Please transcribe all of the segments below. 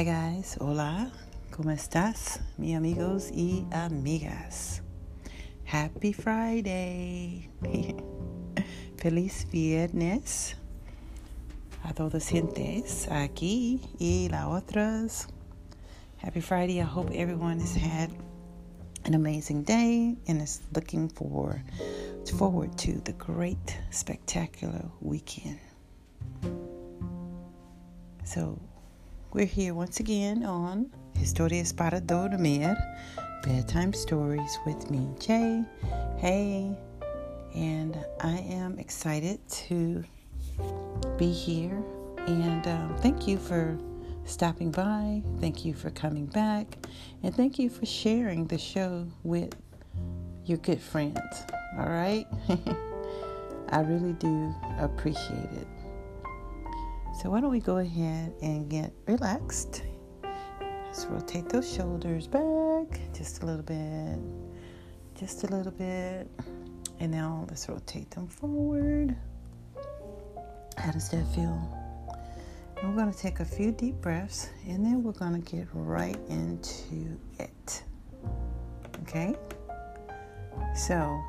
Hi guys, hola, ¿cómo estás, mi amigos y amigas? Happy Friday, feliz viernes a todos gentes aquí y las otras. Happy Friday. I hope everyone has had an amazing day and is looking for forward to the great, spectacular weekend. So, we're here once again on Historias para Dormir, Bedtime Stories with me, Jay. Hey, and I am excited to be here. And um, thank you for stopping by. Thank you for coming back. And thank you for sharing the show with your good friends. All right? I really do appreciate it. So, why don't we go ahead and get relaxed? Let's rotate those shoulders back just a little bit, just a little bit. And now let's rotate them forward. How does that feel? we're going to take a few deep breaths and then we're going to get right into it. Okay? So,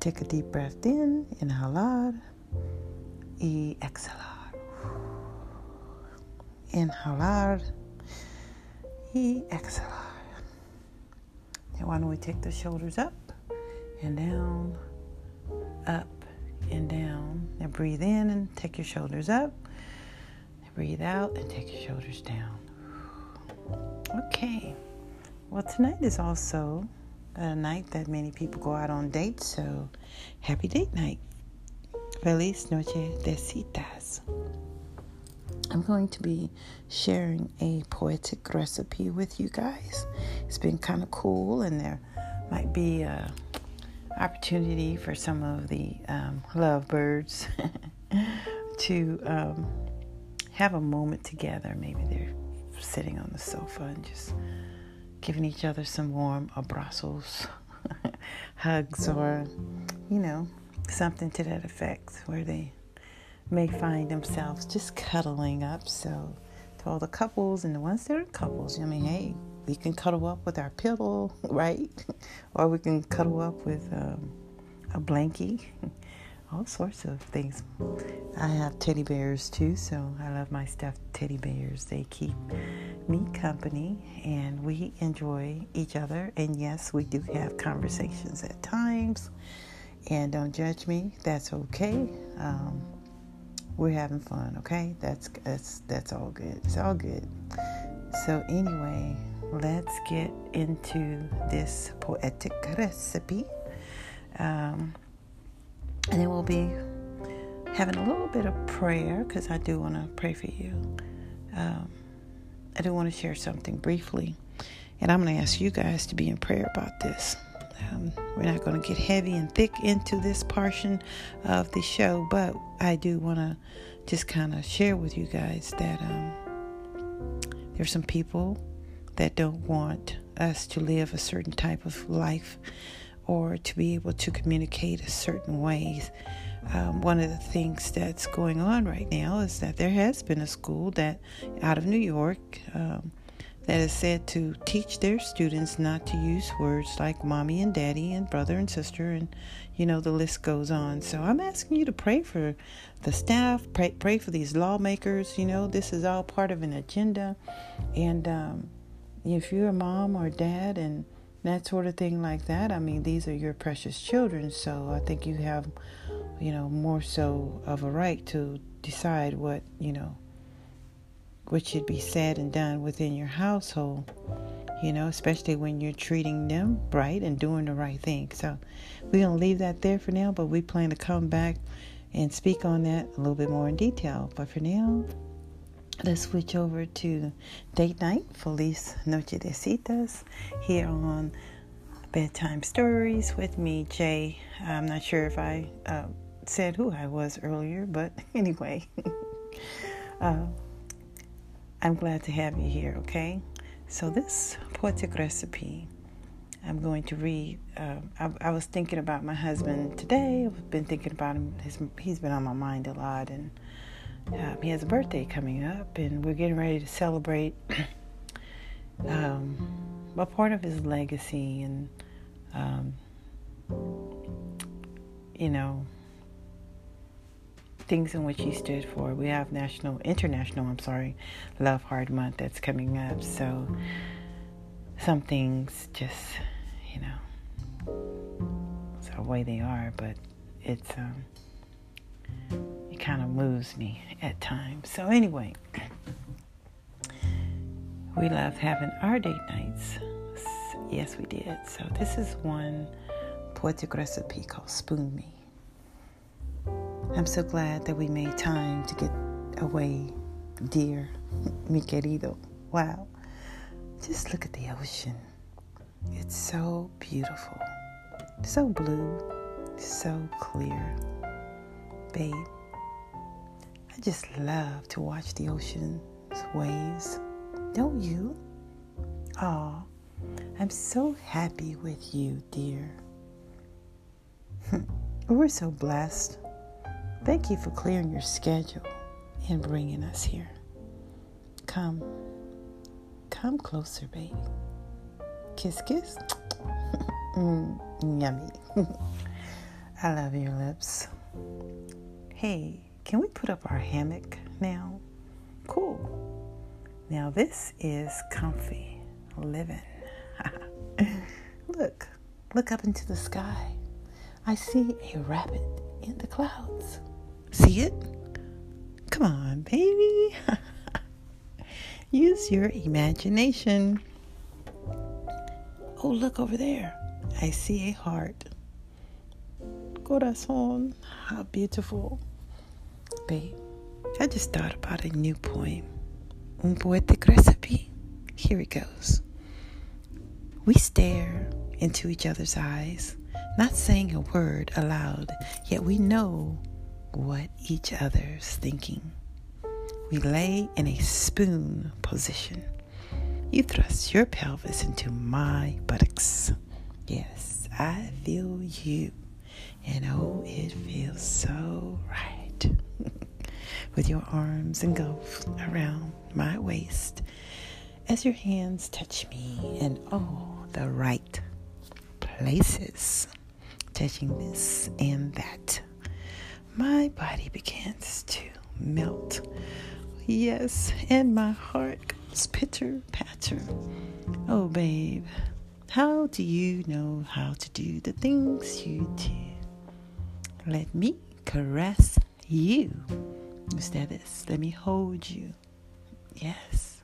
take a deep breath in, inhalar y exhalar. Inhalar y exhalar. Now, why don't we take the shoulders up and down, up and down. Now breathe in and take your shoulders up. Breathe out and take your shoulders down. Okay. Well, tonight is also a night that many people go out on dates, so happy date night. Feliz noche de citas. I'm going to be sharing a poetic recipe with you guys. It's been kind of cool, and there might be a opportunity for some of the um, lovebirds to um, have a moment together. Maybe they're sitting on the sofa and just giving each other some warm abrazos, hugs, or, you know, something to that effect where they may find themselves just cuddling up. So, to all the couples and the ones that are couples, I mean, hey, we can cuddle up with our pillow, right? or we can cuddle up with um, a blankie. All sorts of things. I have teddy bears too, so I love my stuffed teddy bears. They keep me company and we enjoy each other. And yes, we do have conversations at times. And don't judge me, that's okay. Um, we're having fun, okay? That's that's that's all good. It's all good. So anyway, let's get into this poetic recipe. Um, and then we'll be having a little bit of prayer because I do want to pray for you. Um, I do want to share something briefly. And I'm going to ask you guys to be in prayer about this. Um, we're not going to get heavy and thick into this portion of the show, but I do want to just kind of share with you guys that um, there's some people that don't want us to live a certain type of life or to be able to communicate a certain ways. Um, one of the things that's going on right now is that there has been a school that out of New York um, that is said to teach their students not to use words like mommy and daddy and brother and sister and you know the list goes on. So i'm asking you to pray for the staff pray, pray for these lawmakers. You know this is all part of an agenda. And um, if you're a mom or dad and that sort of thing like that, I mean, these are your precious children, so I think you have, you know, more so of a right to decide what, you know, what should be said and done within your household, you know, especially when you're treating them right and doing the right thing. So we're going to leave that there for now, but we plan to come back and speak on that a little bit more in detail. But for now, Let's switch over to date night, Feliz Noche de Citas, here on Bedtime Stories with me, Jay. I'm not sure if I uh, said who I was earlier, but anyway, uh, I'm glad to have you here, okay? So, this poetic recipe I'm going to read. Uh, I, I, was thinking about my husband today. I've been thinking about him. His, he's been on my mind a lot, and um, he has a birthday coming up, and we're getting ready to celebrate um, a part of his legacy and, um, you know, things in which he stood for. We have national, international, I'm sorry, Love Hard Month that's coming up. So some things just, you know, it's the way they are, but it's, um, kind of moves me at times. So anyway, we love having our date nights. Yes, we did. So this is one poetic recipe called Spoon Me. I'm so glad that we made time to get away, dear, mi querido. Wow. Just look at the ocean. It's so beautiful, so blue, so clear. Babe, I just love to watch the ocean's waves. Don't you? Oh, I'm so happy with you, dear. We're so blessed Thank you for clearing your schedule and bringing us here. Come. Come closer, baby. Kiss, kiss. mm, yummy. I love your lips. Hey, can we put up our hammock now? Cool. Now, this is comfy living. look, look up into the sky. I see a rabbit in the clouds. See it? Come on, baby. Use your imagination. Oh, look over there. I see a heart. Corazon. How beautiful. Babe, I just thought about a new poem. Un poetic recipe. Here it goes. We stare into each other's eyes, not saying a word aloud, yet we know what each other's thinking. We lay in a spoon position. You thrust your pelvis into my buttocks. Yes, I feel you. And oh, it feels so right. With your arms engulfed around my waist as your hands touch me in all the right places, touching this and that my body begins to melt. Yes, and my heart goes pitter patter. Oh, babe, how do you know how to do the things you do? Let me caress you. Ustedes, let me hold you. Yes.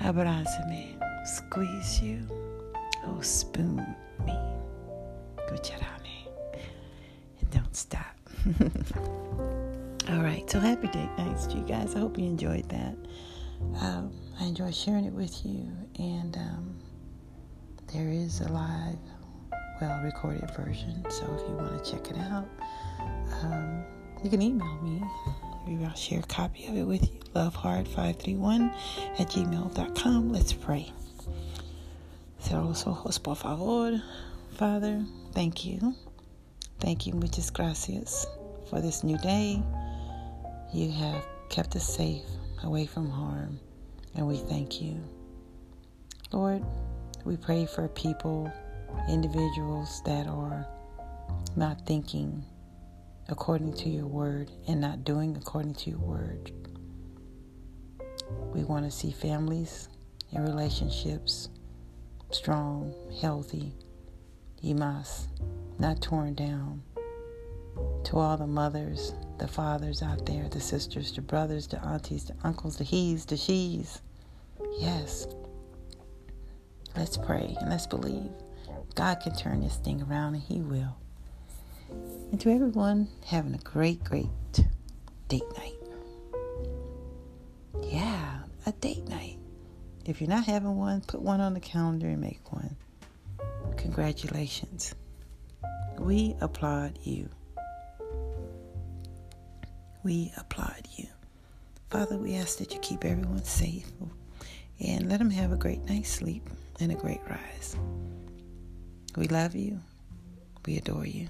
Abrázame, squeeze you. Oh, spoon me. Cucharame. And don't stop. All right, so happy date nights to you guys. I hope you enjoyed that. Um, I enjoy sharing it with you, and um, there is a live, well recorded version. So if you want to check it out, um, you can email me. I'll share a copy of it with you. Loveheart531 at gmail.com. Let's pray. Cerramos ojos, por favor. Father, thank you Thank you, muchas gracias, for this new day. You have kept us safe, away from harm, and we thank you. Lord, we pray for people, individuals that are not thinking according to your word and not doing according to your word. We want to see families and relationships strong, healthy, Imas, not torn down. To all the mothers, the fathers out there, the sisters, the brothers, the aunties, the uncles, the he's, the she's. Yes. Let's pray and let's believe. God can turn this thing around and He will. And to everyone, having a great, great date night. Yeah, a date night. If you're not having one, put one on the calendar and make one. Congratulations. We applaud you. We applaud you. Father, we ask that you keep everyone safe and let them have a great night's sleep and a great rise. We love you. We adore you.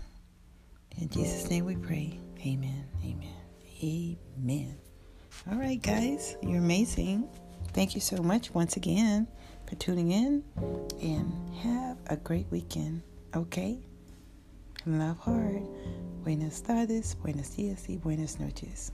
In Jesus' name we pray. Amen. Amen. Amen. All right, guys, you're amazing. Thank you so much once again for tuning in and have a great weekend. Okay? Love hard. Buenas tardes, buenos días y buenas noches.